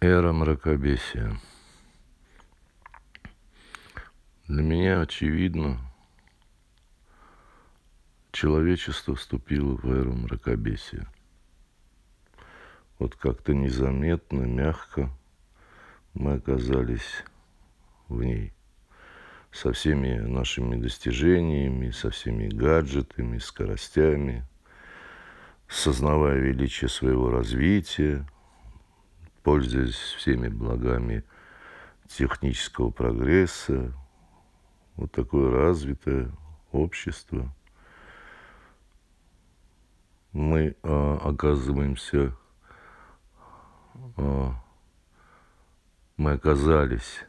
Эра мракобесия. Для меня очевидно, человечество вступило в эру мракобесия. Вот как-то незаметно, мягко мы оказались в ней со всеми нашими достижениями, со всеми гаджетами, скоростями, сознавая величие своего развития, пользуясь всеми благами технического прогресса, вот такое развитое общество. Мы а, оказываемся, а, мы оказались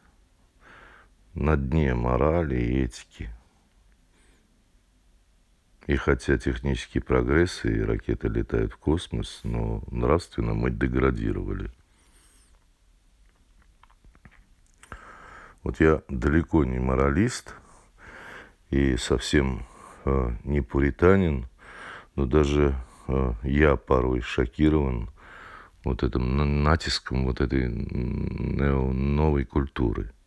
на дне морали и этики. И хотя технический прогресс и ракеты летают в космос, но нравственно мы деградировали. Вот я далеко не моралист и совсем э, не пуританин, но даже э, я порой шокирован вот этим натиском вот этой новой культуры –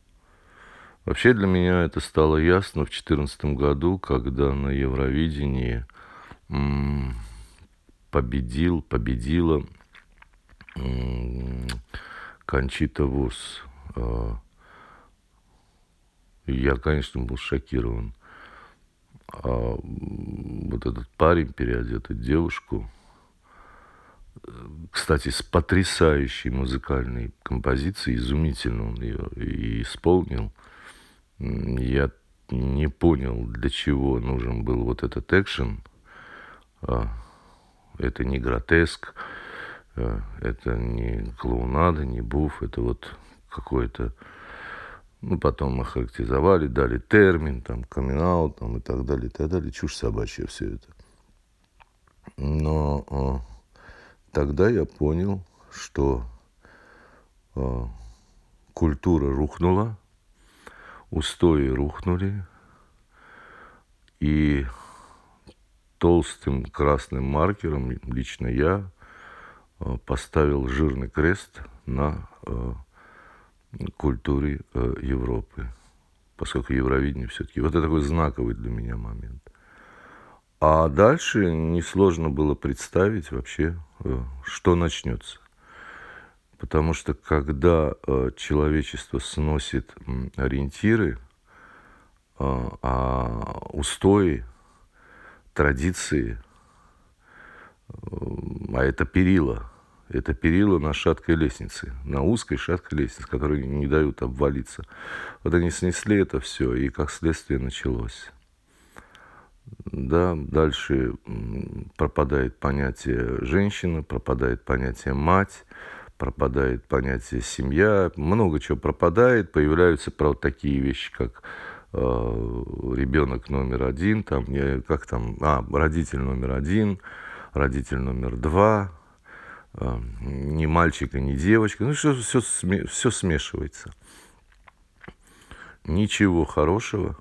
Вообще для меня это стало ясно в 2014 году, когда на Евровидении победил, победила Кончита Вурс. А, я, конечно, был шокирован. А вот этот парень переодетый девушку, кстати, с потрясающей музыкальной композицией, изумительно он ее и исполнил – я не понял, для чего нужен был вот этот экшен. А, это не гротеск, а, это не клоунада, не буф, это вот какой-то... Ну, потом мы характеризовали, дали термин, там, камин там, и так далее, и так далее. Чушь собачья все это. Но а, тогда я понял, что а, культура рухнула, устои рухнули, и толстым красным маркером лично я э, поставил жирный крест на э, культуре э, Европы, поскольку Евровидение все-таки вот это такой знаковый для меня момент. А дальше несложно было представить вообще, что начнется. Потому что когда э, человечество сносит ориентиры, э, а устои, традиции, э, а это перила, это перила на шаткой лестнице, на узкой шаткой лестнице, которые не дают обвалиться. Вот они снесли это все, и как следствие началось. Да, дальше пропадает понятие женщина, пропадает понятие мать, пропадает понятие семья, много чего пропадает, появляются, правда, такие вещи, как э, ребенок номер один, там, как там, а, родитель номер один, родитель номер два, э, не мальчик и не девочка, ну, все, все, все смешивается. Ничего хорошего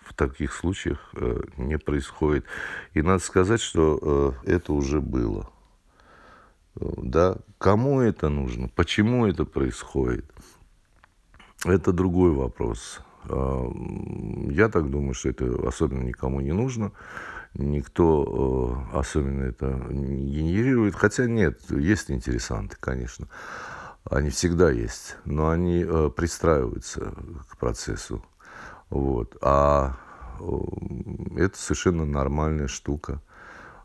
в таких случаях э, не происходит. И надо сказать, что э, это уже было да, кому это нужно, почему это происходит, это другой вопрос. А, я так думаю, что это особенно никому не нужно. Никто э, особенно это не генерирует. Хотя нет, есть интересанты, конечно. Они всегда есть. Но они э, пристраиваются к процессу. Вот. А это совершенно нормальная штука.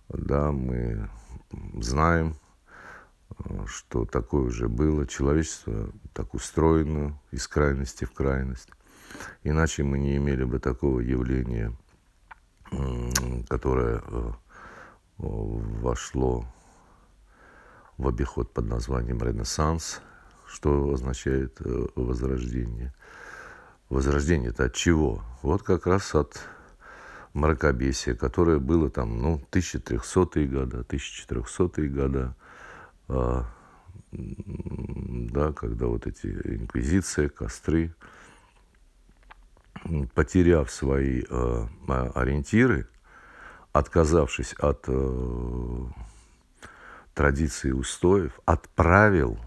Да, мы знаем, что такое уже было. Человечество так устроено из крайности в крайность. Иначе мы не имели бы такого явления, которое э, вошло в обиход под названием Ренессанс, что означает э, возрождение. Возрождение это от чего? Вот как раз от мракобесия, которое было там, ну, 1300-е годы, 1400-е годы, да, когда вот эти инквизиции, костры, потеряв свои э, ориентиры, отказавшись от э, традиций и устоев, отправил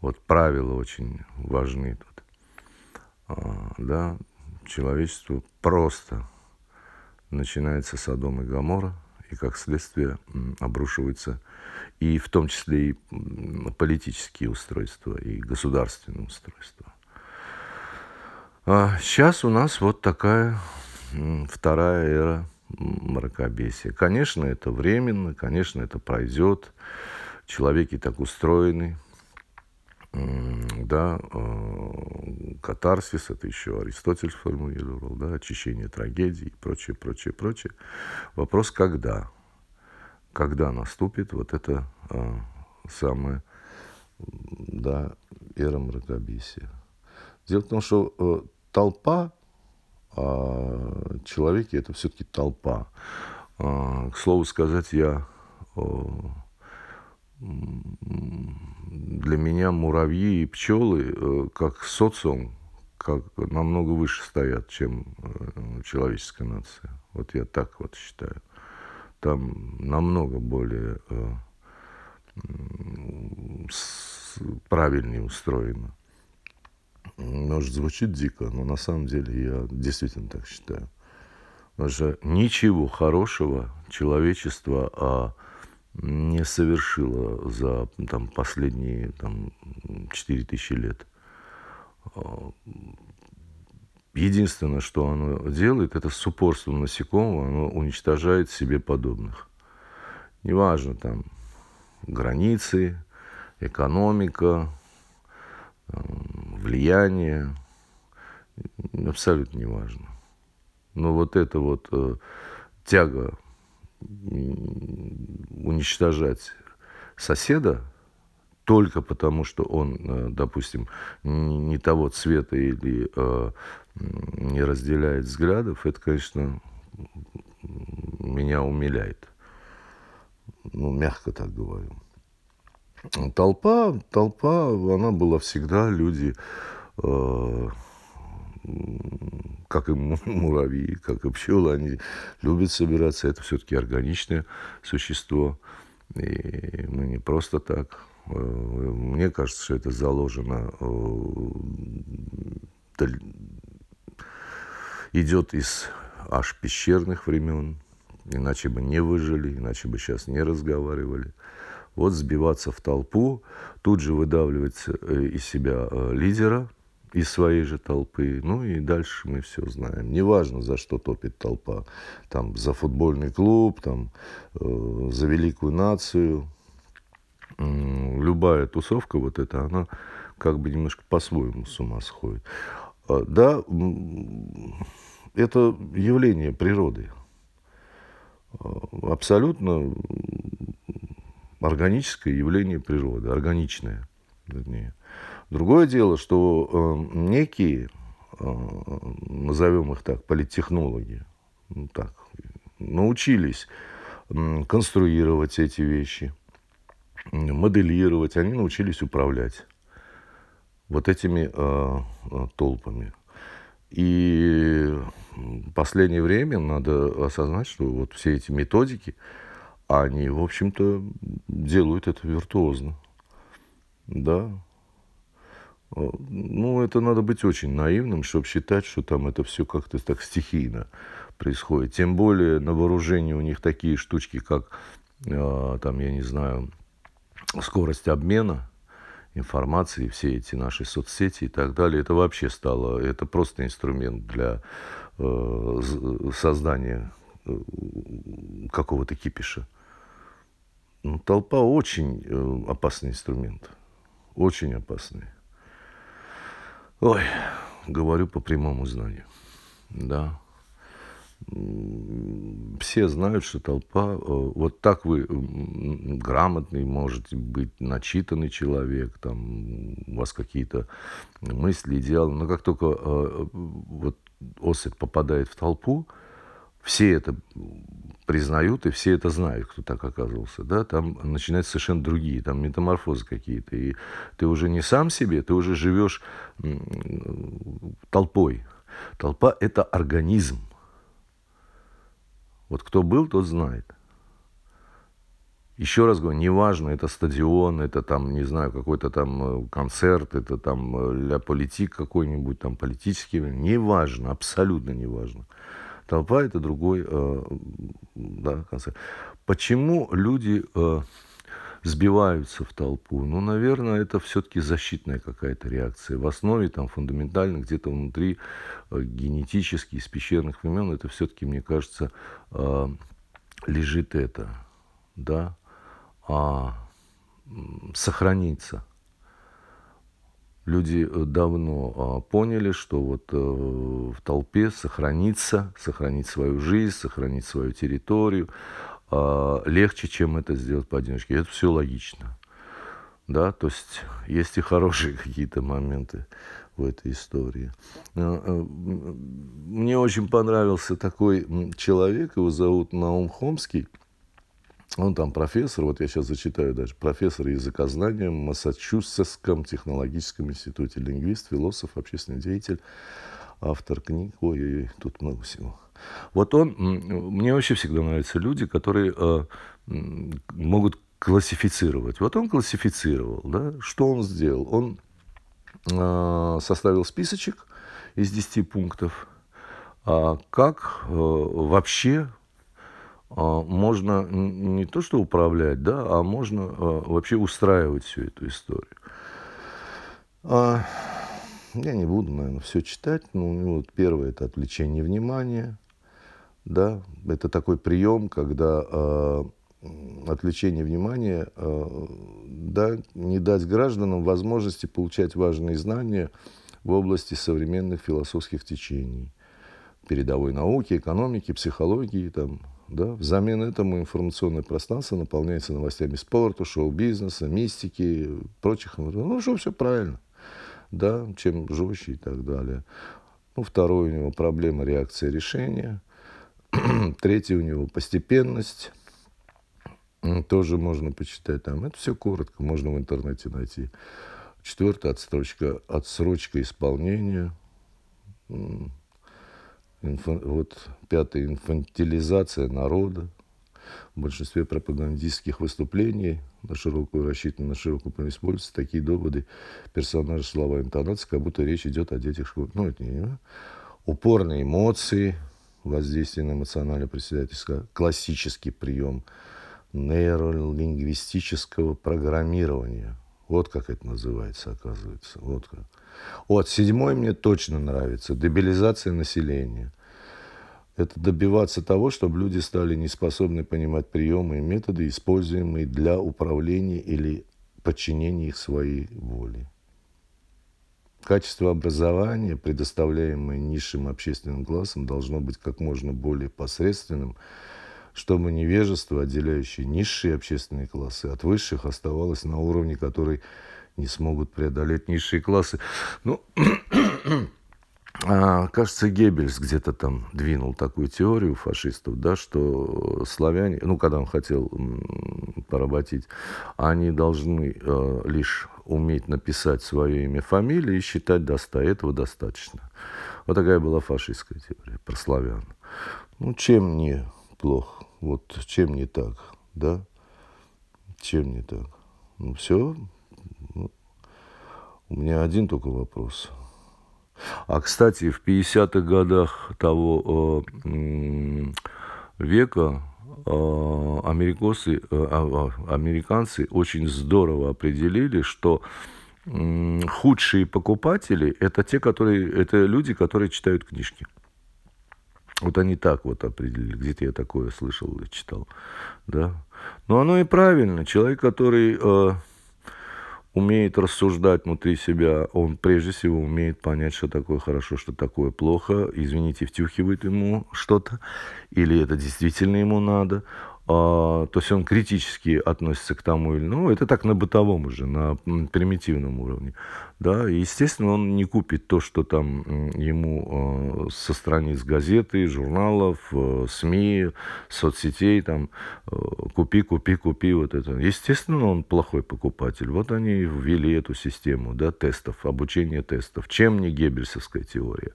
Вот правила очень важны тут. А, да, человечеству просто начинается Содом и Гамора, и как следствие обрушивается и в том числе и политические устройства, и государственные устройства. А сейчас у нас вот такая вторая эра мракобесия. Конечно, это временно, конечно, это пройдет. Человеки так устроены. Да, э, катарсис, это еще Аристотель сформулировал, да, очищение трагедии и прочее, прочее, прочее. Вопрос, когда? Когда наступит вот это э, самое, да, эра мракобесия? Дело в том, что э, толпа, а человеки это все-таки толпа. А, к слову сказать, я для меня муравьи и пчелы э, как социум как намного выше стоят, чем э, человеческая нация. Вот я так вот считаю. Там намного более э, правильнее устроено. Может, звучит дико, но на самом деле я действительно так считаю. Потому что ничего хорошего человечество а, не совершило за там, последние там, 4000 лет. А, единственное, что оно делает, это с упорством насекомого оно уничтожает себе подобных. Неважно, там, границы, экономика, влияние, абсолютно неважно. Но вот эта вот э, тяга уничтожать соседа только потому, что он, э, допустим, не того цвета или э, не разделяет взглядов, это, конечно, меня умиляет. Ну, мягко так говорю. Толпа, толпа, она была всегда, люди, э, как и муравьи, как и пчелы, они любят собираться. Это все-таки органичное существо. И мы не просто так. Э, мне кажется, что это заложено, э, идет из аж пещерных времен. Иначе бы не выжили, иначе бы сейчас не разговаривали вот сбиваться в толпу, тут же выдавливать э, из себя э, лидера, из своей же толпы. Ну и дальше мы все знаем. Неважно, за что топит толпа. Там за футбольный клуб, там, э, за великую нацию. Любая тусовка вот эта, она как бы немножко по-своему с ума сходит. А, да, это явление природы. А, абсолютно органическое явление природы, органичное, вернее. Другое дело, что э, некие, э, назовем их так, политтехнологи, ну, так, научились э, конструировать эти вещи, моделировать, они научились управлять вот этими э, э толпами. И в последнее время надо осознать, что вот все эти методики, они, в общем-то, делают это виртуозно. Да. Ну, это надо быть очень наивным, чтобы считать, что там это все как-то так стихийно происходит. Тем более на вооружении у них такие штучки, как, э, там, я не знаю, скорость обмена информации, все эти наши соцсети и так далее. Это вообще стало, это просто инструмент для э, создания э, какого-то кипиша. Ну, толпа очень э, опасный инструмент. Очень опасный. Ой, говорю по прямому знанию. Да. Все знают, что толпа, э, вот так вы грамотный, можете быть начитанный человек, там у вас какие-то мысли, идеалы, но как только э, вот особь попадает в толпу, все это признают, и все это знают, кто так оказывался, да, там начинаются совершенно другие, там метаморфозы какие-то, и ты уже не сам себе, ты уже живешь толпой. Толпа – это организм. Вот кто был, тот знает. Еще раз говорю, неважно, это стадион, это там, не знаю, какой-то там э, концерт, это там э, для политик какой-нибудь, там политический, неважно, абсолютно неважно. Толпа это другой э, да, концерт. Почему люди э, сбиваются в толпу? Ну, наверное, это все-таки защитная какая-то реакция. В основе там фундаментально где-то внутри э, генетически из пещерных времен это все-таки, мне кажется, э, лежит это, да, а, сохраниться. Люди э, давно а, поняли, что вот э, в толпе сохраниться, сохранить свою жизнь, сохранить свою территорию а, легче, чем это сделать поодиночке. Это все логично. Да, то есть есть и хорошие какие-то моменты в этой истории. Э, мне очень понравился такой человек, его зовут Наум Хомский. Он там профессор, вот я сейчас зачитаю даже, профессор языкознания в Массачусетском технологическом институте, лингвист, философ, общественный деятель, автор книг, ой, ой, ой тут много всего. Вот он, мне вообще всегда нравятся люди, которые э, могут классифицировать. Вот он классифицировал, да, что он сделал? Он э, составил списочек из 10 пунктов, э, как э, вообще можно не то что управлять, да, а можно а, вообще устраивать всю эту историю. А, я не буду, наверное, все читать. Ну, вот первое это отвлечение внимания. Да, это такой прием, когда отвлечение внимания, да, не дать гражданам возможности получать важные знания в области современных философских течений, передовой науки, экономики, психологии, там, да? Взамен этому информационное пространство наполняется новостями спорта, шоу-бизнеса, мистики, прочих. Ну, что все правильно. Да, чем жестче и так далее. Ну, второе у него проблема реакции решения. Третье у него постепенность. Тоже можно почитать там. Это все коротко, можно в интернете найти. Четвертое отсрочка, отсрочка исполнения инфа, вот пятое, инфантилизация народа. В большинстве пропагандистских выступлений на широкую рассчитаны на широкую используются такие доводы персонажа, слова, интонации, как будто речь идет о детях школы. Ну, это не, не. Упорные эмоции, воздействие на эмоциональное председательство, классический прием нейролингвистического программирования. Вот как это называется, оказывается. Вот как. Вот, седьмой мне точно нравится. Дебилизация населения. Это добиваться того, чтобы люди стали неспособны понимать приемы и методы, используемые для управления или подчинения их своей воле. Качество образования, предоставляемое низшим общественным классом, должно быть как можно более посредственным, чтобы невежество, отделяющее низшие общественные классы от высших, оставалось на уровне, который не смогут преодолеть низшие классы. Ну, а, кажется, Геббельс где-то там двинул такую теорию фашистов, да, что славяне, ну, когда он хотел поработить, они должны э, лишь уметь написать свое имя, фамилию и считать до 100. Этого достаточно. Вот такая была фашистская теория про славян. Ну, чем не плохо? Вот чем не так, да? Чем не так? Ну, все, у меня один только вопрос. А, кстати, в 50-х годах того э, века э, америкосы, э, а, а, американцы очень здорово определили, что э, худшие покупатели – это те, которые, это люди, которые читают книжки. Вот они так вот определили. Где-то я такое слышал или читал. Да? Но оно и правильно. Человек, который э, умеет рассуждать внутри себя, он прежде всего умеет понять, что такое хорошо, что такое плохо. Извините, втюхивает ему что-то, или это действительно ему надо. А, то есть он критически относится к тому или ну это так на бытовом уже на примитивном уровне. Да и, естественно он не купит то что там ему а, со страниц газеты журналов а, сми соцсетей там купи купи купи вот это. Естественно он плохой покупатель. Вот они ввели эту систему да тестов обучение тестов. Чем не геббельсовская теория?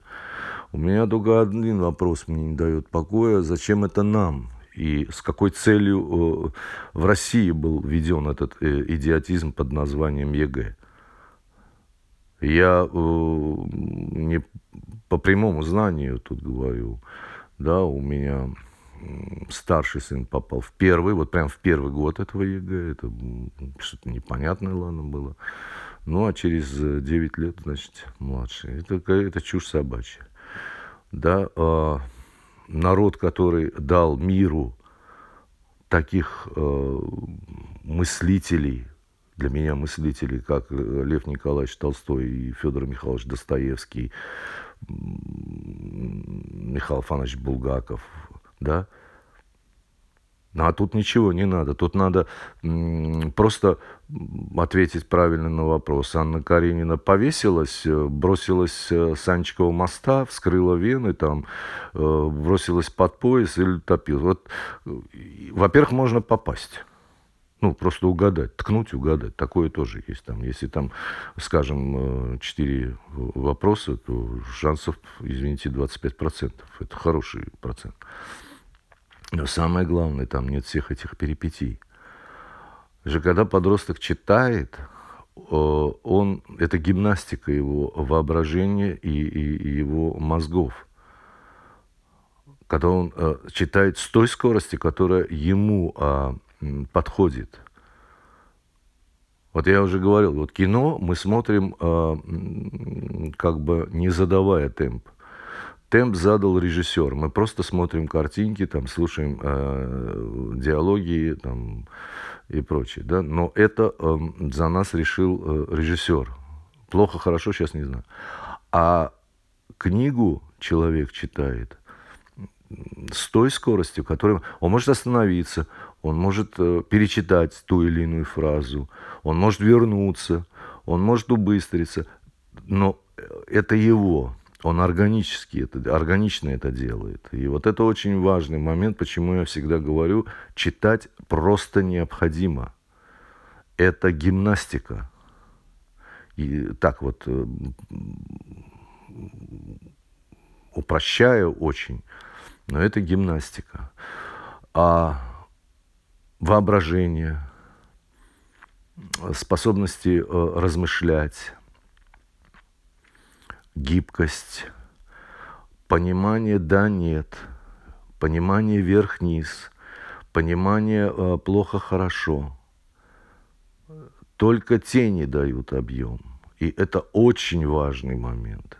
У меня только один вопрос мне не дает покоя. Зачем это нам и с какой целью в России был введен этот идиотизм под названием ЕГЭ. Я не по прямому знанию тут говорю, да, у меня старший сын попал в первый, вот прям в первый год этого ЕГЭ, это что-то непонятное, ладно, было. Ну, а через 9 лет, значит, младший. Это, это чушь собачья. Да, э, народ, который дал миру таких э, мыслителей, для меня мыслителей, как Лев Николаевич Толстой и Федор Михайлович Достоевский, Михаил Афанович Булгаков, да, ну, а тут ничего не надо. Тут надо просто ответить правильно на вопрос. Анна Каренина повесилась, э, бросилась э, с Анчикова моста, вскрыла вены, там, э, бросилась под пояс или топил. Вот, во-первых, можно попасть. Ну, просто угадать, ткнуть, угадать. Такое тоже есть. Там, если там, скажем, четыре вопроса, то шансов, извините, 25%. Это хороший процент. Но самое главное, там нет всех этих перипетий. Же когда подросток читает, он, это гимнастика его воображения и, и, и его мозгов. Когда он э, читает с той скорости, которая ему э, подходит. Вот я уже говорил, вот кино мы смотрим э, как бы не задавая темп темп задал режиссер. Мы просто смотрим картинки, там, слушаем э, диалоги там, и прочее. Да? Но это э, за нас решил э, режиссер. Плохо, хорошо, сейчас не знаю. А книгу человек читает с той скоростью, которой он может остановиться, он может э, перечитать ту или иную фразу, он может вернуться, он может убыстриться, но это его он органически это, органично это делает. И вот это очень важный момент, почему я всегда говорю, читать просто необходимо. Это гимнастика. И так вот э, упрощаю очень, но это гимнастика. А воображение, способности э, размышлять, гибкость, понимание да-нет, понимание вверх-вниз, понимание э, плохо-хорошо. Только тени дают объем. И это очень важный момент.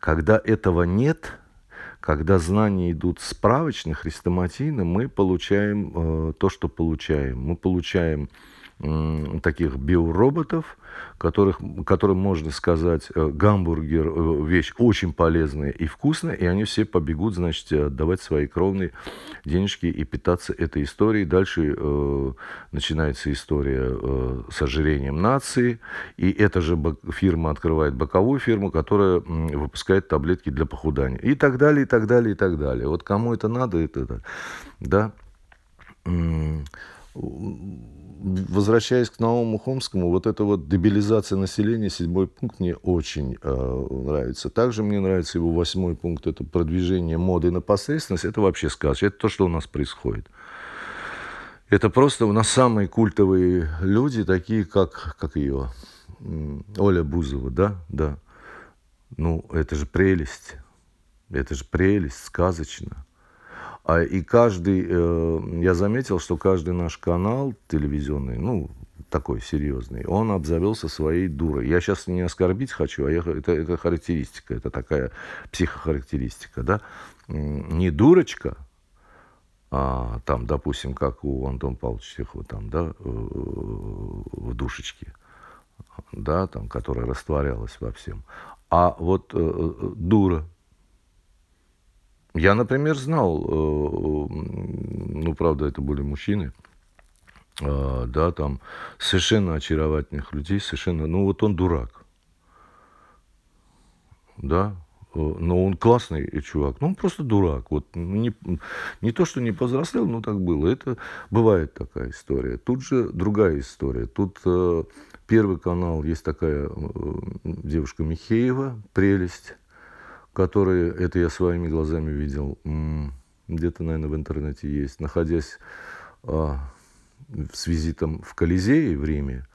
Когда этого нет, когда знания идут справочно, хрестоматийно, мы получаем э, то, что получаем. Мы получаем таких биороботов, которых, которым можно сказать, э, гамбургер э, вещь очень полезная и вкусная, и они все побегут, значит, отдавать свои кровные денежки и питаться этой историей. Дальше э, начинается история э, с ожирением нации, и эта же фирма открывает боковую фирму, которая выпускает таблетки для похудания. И так далее, и так далее, и так далее. Вот кому это надо, это, да возвращаясь к Новому Хомскому, вот эта вот дебилизация населения, седьмой пункт, мне очень э, нравится. Также мне нравится его восьмой пункт, это продвижение моды на посредственность. Это вообще сказка, это то, что у нас происходит. Это просто у нас самые культовые люди, такие как, как ее, Оля Бузова, да, да. Ну, это же прелесть, это же прелесть, сказочно. А, и каждый, э, я заметил, что каждый наш канал телевизионный, ну, такой серьезный, он обзавелся своей дурой. Я сейчас не оскорбить хочу, а я, это, это характеристика, это такая психохарактеристика, да. Не дурочка, а, там, допустим, как у Антона Павловича Чехова, там, да, э, в душечке, да, там, которая растворялась во всем. А вот э, дура, я, например, знал, э, ну, правда, это были мужчины, э, да, там, совершенно очаровательных людей, совершенно, ну, вот он дурак, да, э, но он классный чувак, ну, он просто дурак, вот, не, не то, что не повзрослел, но так было, это бывает такая история. Тут же другая история, тут Первый канал, есть такая девушка Михеева, прелесть, которые, это я своими глазами видел, где-то, наверное, в интернете есть, находясь а, с визитом в Колизее в Риме,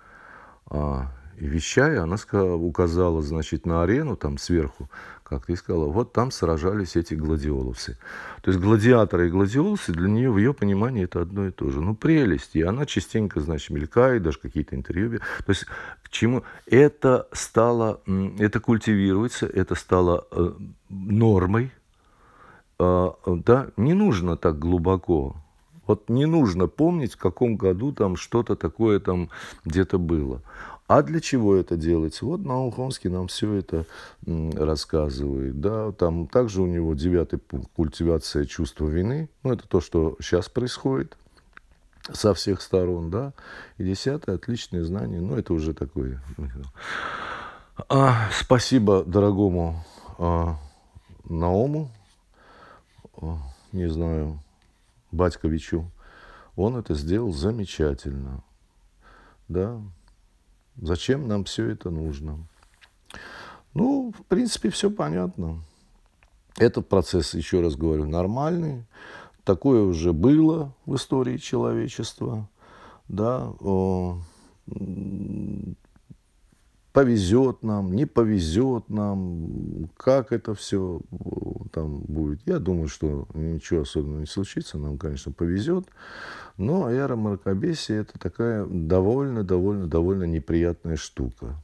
а, вещая, она сказала, указала, значит, на арену там сверху, как ты сказала, вот там сражались эти гладиолусы. То есть гладиаторы и гладиолусы для нее, в ее понимании, это одно и то же. Ну, прелесть. И она частенько, значит, мелькает, даже какие-то интервью. То есть к чему? Это стало, это культивируется, это стало э, нормой. Э, да, не нужно так глубоко. Вот не нужно помнить, в каком году там что-то такое там где-то было. А для чего это делается? Вот Наухомский нам все это рассказывает. Да? Там также у него девятый пункт – культивация чувства вины. Ну, это то, что сейчас происходит со всех сторон. Да? И десятое – отличное знание. Ну, это уже такое. А, спасибо дорогому а, Наому, а, не знаю, Батьковичу. Он это сделал замечательно. Да, Зачем нам все это нужно? Ну, в принципе, все понятно. Этот процесс, еще раз говорю, нормальный. Такое уже было в истории человечества. Да, повезет нам, не повезет нам, как это все там будет. Я думаю, что ничего особенного не случится, нам, конечно, повезет. Но эра мракобесия – это такая довольно, довольно, довольно неприятная штука.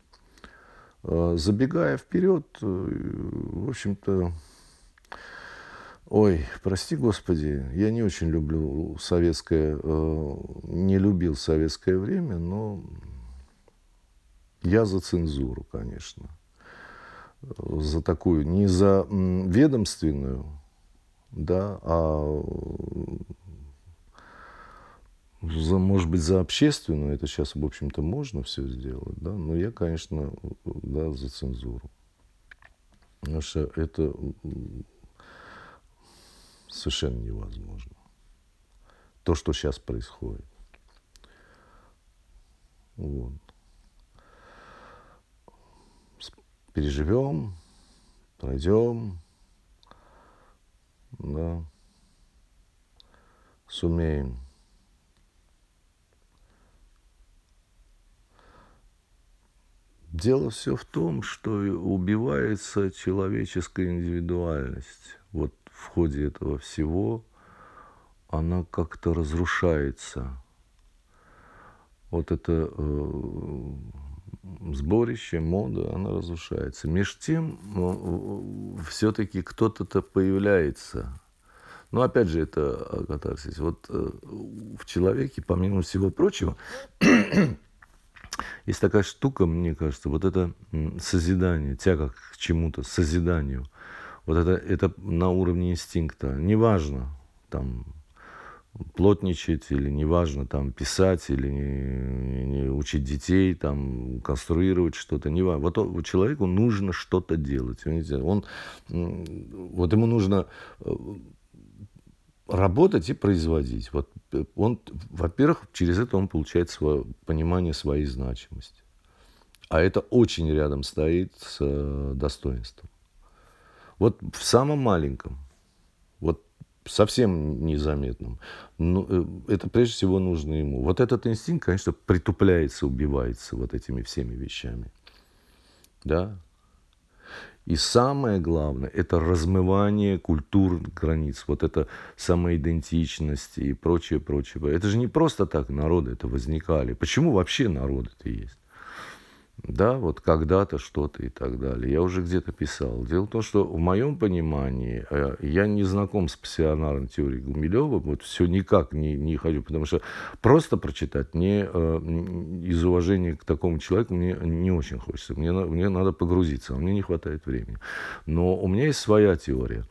А, забегая вперед, э, в общем-то, ой, прости господи, я не очень люблю советское, э, не любил советское время, но я за цензуру, конечно. За такую, не за ведомственную, да, а за, может быть, за общественную, это сейчас, в общем-то, можно все сделать, да, но я, конечно, да, за цензуру. Потому что это совершенно невозможно. То, что сейчас происходит. Вот. Переживем, пройдем, да, сумеем Дело все в том, что убивается человеческая индивидуальность. Вот в ходе этого всего она как-то разрушается. Вот это э, сборище, мода, она разрушается. Меж тем, э, все-таки кто-то-то появляется. Но опять же, это катарсис. Вот э, в человеке, помимо всего прочего, Есть такая штука, мне кажется, вот это созидание, тяга к чему-то, созиданию. Вот это, это на уровне инстинкта. Неважно, там, плотничать или неважно, там, писать или не, не учить детей, там, конструировать что-то. Неважно. Вот, человеку нужно что-то делать. Он, вот ему нужно э, работать и производить. Вот э, он, во-первых, через это он получает свое понимание своей значимости. А это очень рядом стоит с э, достоинством. Вот в самом маленьком, совсем незаметном, ну, э, это прежде всего нужно ему. Вот этот инстинкт, конечно, притупляется, убивается вот этими всеми вещами. Да? И самое главное – это размывание культурных границ, вот это самоидентичность и прочее, прочее. Это же не просто так народы это возникали. Почему вообще народы-то есть? Да, вот когда-то что-то и так далее. Я уже где-то писал. Дело в том, что в моем понимании, э, я не знаком с пассионарной теорией Гумилева, вот все никак не, не хочу, потому что просто прочитать мне э, из уважения к такому человеку мне не очень хочется. Мне, мне надо погрузиться, а мне не хватает времени. Но у меня есть своя теория.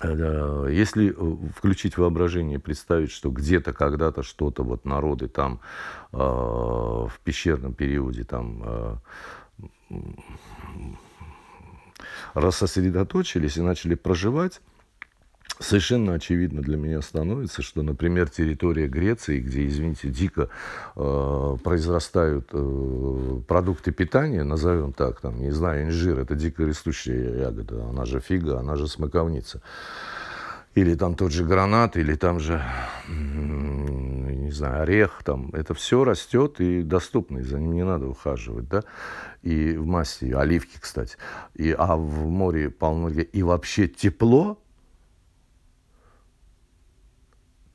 Э, если э, включить воображение, представить, что где-то когда-то что-то вот народы там э, в пещерном периоде там э, рассосредоточились и начали проживать, совершенно очевидно для меня становится, что, например, территория Греции, где, извините, дико э, произрастают э, продукты питания, назовем так, там, не знаю, инжир, это дико растущая ягода, она же фига, она же смоковница. или там тот же гранат, или там же, не знаю, орех, там, это все растет и доступно, и за ним не надо ухаживать, да, и в массе, оливки, кстати, и, а в море полно, и вообще тепло,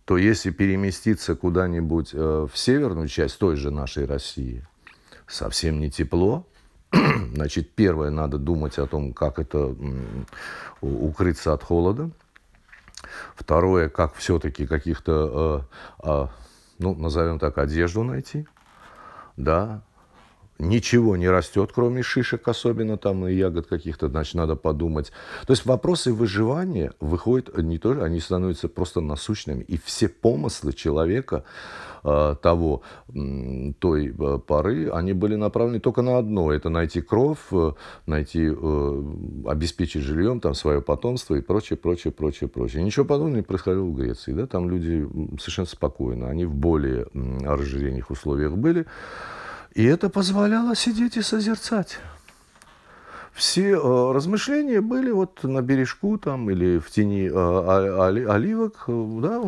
то если переместиться куда-нибудь э, в северную часть той же нашей России, совсем не тепло, значит, первое, надо думать о том, как это укрыться от холода. Второе, как все-таки каких-то, э, э, ну, назовем так, одежду найти. Да, ничего не растет, кроме шишек, особенно там и ягод каких-то, значит, надо подумать. То есть вопросы выживания выходят не тоже, они становятся просто насущными. И все помыслы человека э, того, э, той э, поры, они были направлены только на одно. Это найти кровь, э, найти, э, обеспечить жильем там свое потомство и прочее, прочее, прочее, прочее. Ничего подобного не происходило в Греции. Да? Там люди совершенно спокойно, они в более разжиренных условиях были. И это позволяло сидеть и созерцать. Все э, размышления были вот на бережку там или в тени э, оливок. Да,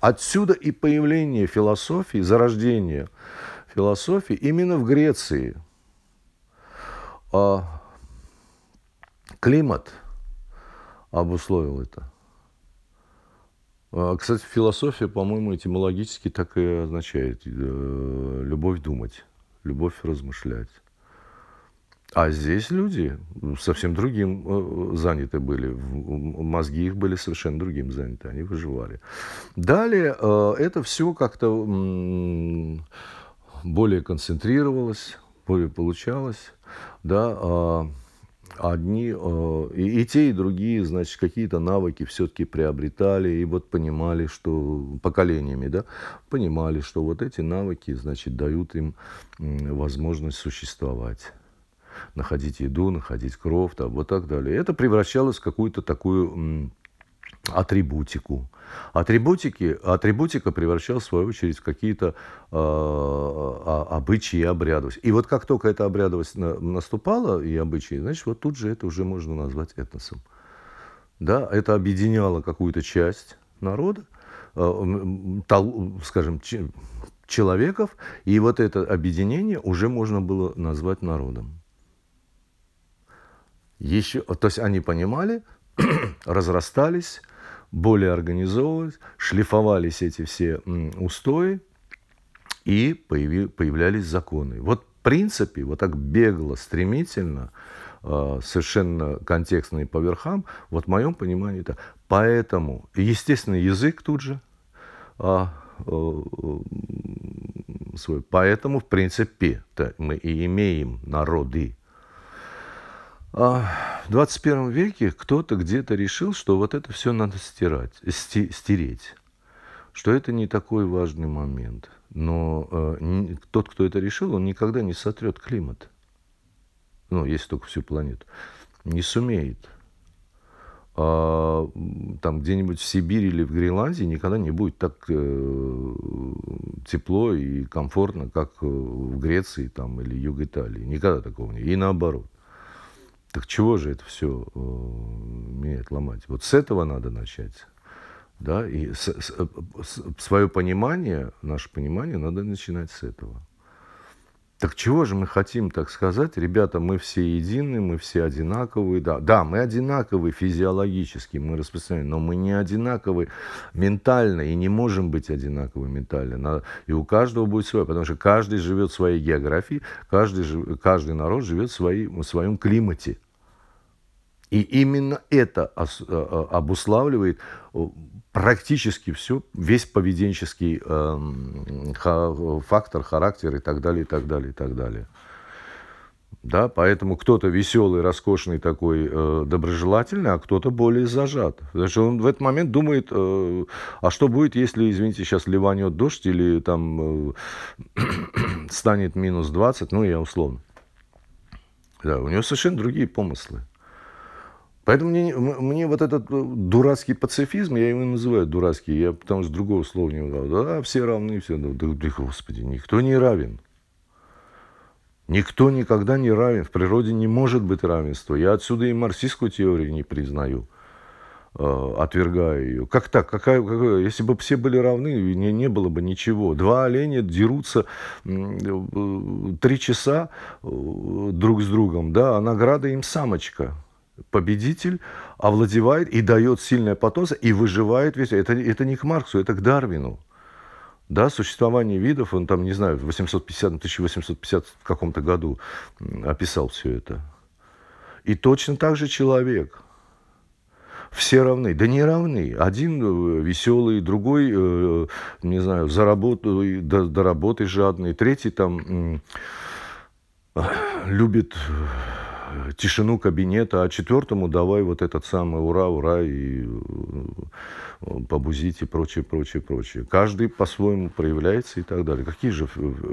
Отсюда и появление философии, зарождение философии именно в Греции. А климат обусловил это. А, кстати, философия, по-моему, этимологически так и означает э, любовь думать любовь размышлять. А здесь люди совсем другим э, заняты были. Мозги их были совершенно другим заняты. Они выживали. Далее э, это все как-то более концентрировалось, более получалось. Да, а одни, э, и, и те, и другие, значит, какие-то навыки все-таки приобретали, и вот понимали, что поколениями, да, понимали, что вот эти навыки, значит, дают им возможность существовать находить еду, находить кровь, там, вот так далее. Это превращалось в какую-то такую атрибутику. Атрибутики, атрибутика превращалась, в свою очередь, в какие-то э, обычаи и обрядовость. И вот как только эта обрядовость на, наступала, и обычаи, значит, вот тут же это уже можно назвать этносом. Да, это объединяло какую-то часть народа, э, тол, скажем, ч, человеков, и вот это объединение уже можно было назвать народом. Еще, то есть они понимали, разрастались, более организовывались, шлифовались эти все устои, и появлялись законы. Вот в принципе, вот так бегло, стремительно, а, совершенно контекстно и по верхам, вот в моем понимании это. Поэтому, естественно, язык тут же а, а, свой. Поэтому, в принципе, мы и имеем народы, в 21 веке кто-то где-то решил, что вот это все надо стирать, стереть, что это не такой важный момент. Но э, тот, кто это решил, он никогда не сотрет климат. Ну, если только всю планету. Не сумеет. А, там где-нибудь в Сибири или в Гренландии никогда не будет так э, тепло и комфортно, как э, в Греции там, или Юг Италии. Никогда такого не. И наоборот. Так чего же это все э, ломать? Вот с этого надо начать. Да? И с, с, с, свое понимание, наше понимание надо начинать с этого. Так чего же мы хотим, так сказать, ребята, мы все едины, мы все одинаковые, да, да, мы одинаковые физиологически, мы распространяем, но мы не одинаковые ментально и не можем быть одинаковы ментально. Надо, и у каждого будет свое, потому что каждый живет в своей географии, каждый, каждый народ живет в, своей, в своем климате. И именно это э, э, обуславливает э, практически все, весь поведенческий эм, фактор, характер и так далее, и так далее, и так далее. Да, поэтому кто-то веселый, роскошный такой, э, доброжелательный, а кто-то более зажат. Потому что он в этот момент думает, э, а что будет, если, извините, сейчас ливанет дождь или там э, станет минус 20, ну, я условно. Да, у него совершенно другие помыслы. Поэтому мне, мне вот этот э, дурацкий пацифизм, я его называю дурацкий, я потому что другого слова не могу. Да, все равны, все. Да, да, господи, никто не равен. Никто никогда не равен. В природе не может быть равенства. Я отсюда и марксистскую теорию не признаю. э, отвергая ее. Как так? Какая, какая, если бы все были равны, не, не было бы ничего. Два оленя дерутся три часа друг с другом, да, а награда им самочка победитель овладевает и дает сильное потомство, и выживает весь. Это, это не к Марксу, это к Дарвину. Да, существование видов, он там, не знаю, в 850, 1850 в каком-то году описал все это. И точно так же человек. Все равны. Да не равны. Один э, веселый, другой, э, не знаю, за работу, до, до работы жадный, третий там любит тишину кабинета, а четвертому давай вот этот самый ура, ура и э, побузить и прочее, прочее, прочее. Каждый по-своему проявляется и так далее. Какие же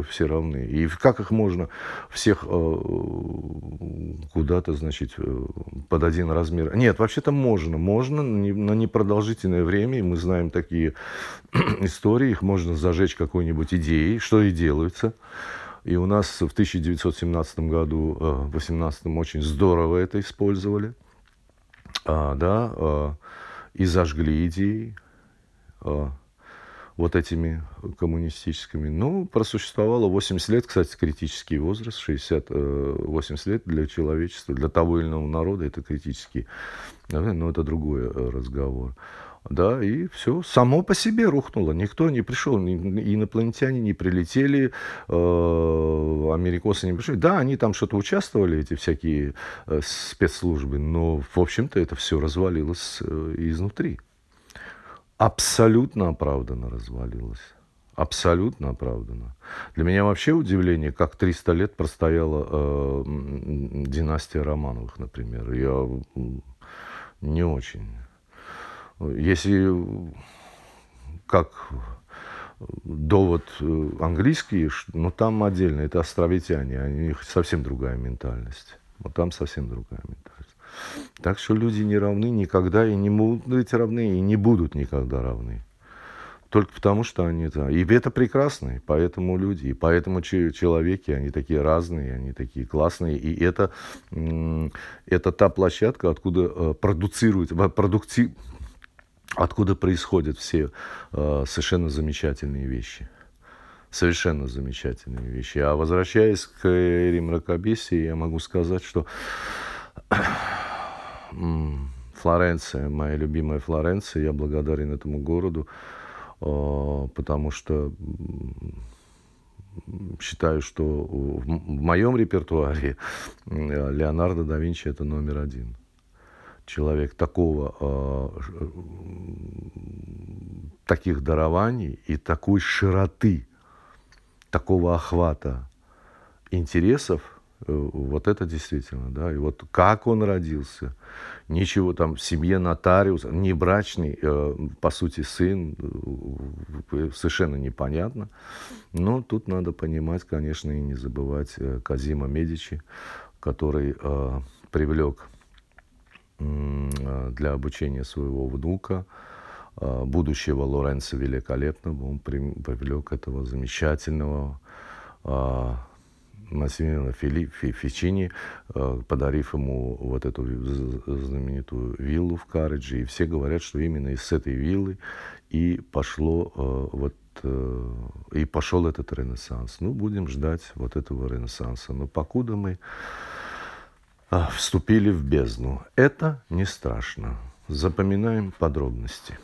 все равны? И как их можно всех э, куда-то, значит, э, под один размер? Нет, вообще-то можно. Можно на непродолжительное время, и мы знаем такие истории, их можно зажечь какой-нибудь идеей, что и делается. И у нас в 1917 году, э, в 18 очень здорово это использовали. А, да, а, и зажгли идеи а, вот этими коммунистическими. Ну, просуществовало 80 лет, кстати, критический возраст, 60-80 лет для человечества, для того или иного народа это критический. Но это другой разговор да, и все само по себе рухнуло. Никто не пришел, инопланетяне не прилетели, э, америкосы не пришли. Да, они там что-то участвовали, эти всякие э, спецслужбы, но, в общем-то, это все развалилось э, изнутри. Абсолютно оправданно развалилось. Абсолютно оправданно. Для меня вообще удивление, как 300 лет простояла э, династия Романовых, например. Я не очень если как довод э, английский, ну там отдельно, это островитяне, у них совсем другая ментальность. Вот там совсем другая ментальность. Так что люди не равны никогда и не будут быть равны, и не будут никогда равны. Только потому, что они это... И это прекрасно, и поэтому люди, и поэтому человеки, они такие разные, они такие классные. И это, это та площадка, откуда э, продуцируют, продукти, откуда происходят все э, совершенно замечательные вещи. Совершенно замечательные вещи. А возвращаясь к Эри Мракобесии, я могу сказать, что Флоренция, моя любимая Флоренция, я благодарен этому городу, э, потому что считаю, что в моем репертуаре Леонардо да Винчи это номер один человек такого, э, таких дарований и такой широты, такого охвата интересов, э, вот это действительно, да, и вот как он родился, ничего там в семье нотариуса, не брачный, э, по сути, сын, э, совершенно непонятно, но тут надо понимать, конечно, и не забывать э, Казима Медичи, который э, привлек для обучения своего внука, а, будущего Лоренца Великолепного. Он привлек этого замечательного а, Массимилиано Фичини, подарив ему вот эту знаменитую виллу в Карриджи. И все говорят, что именно из этой виллы и пошло вот э, и пошел этот ренессанс. Ну, будем ждать вот этого ренессанса. Но покуда мы вступили в бездну. Это не страшно. Запоминаем подробности.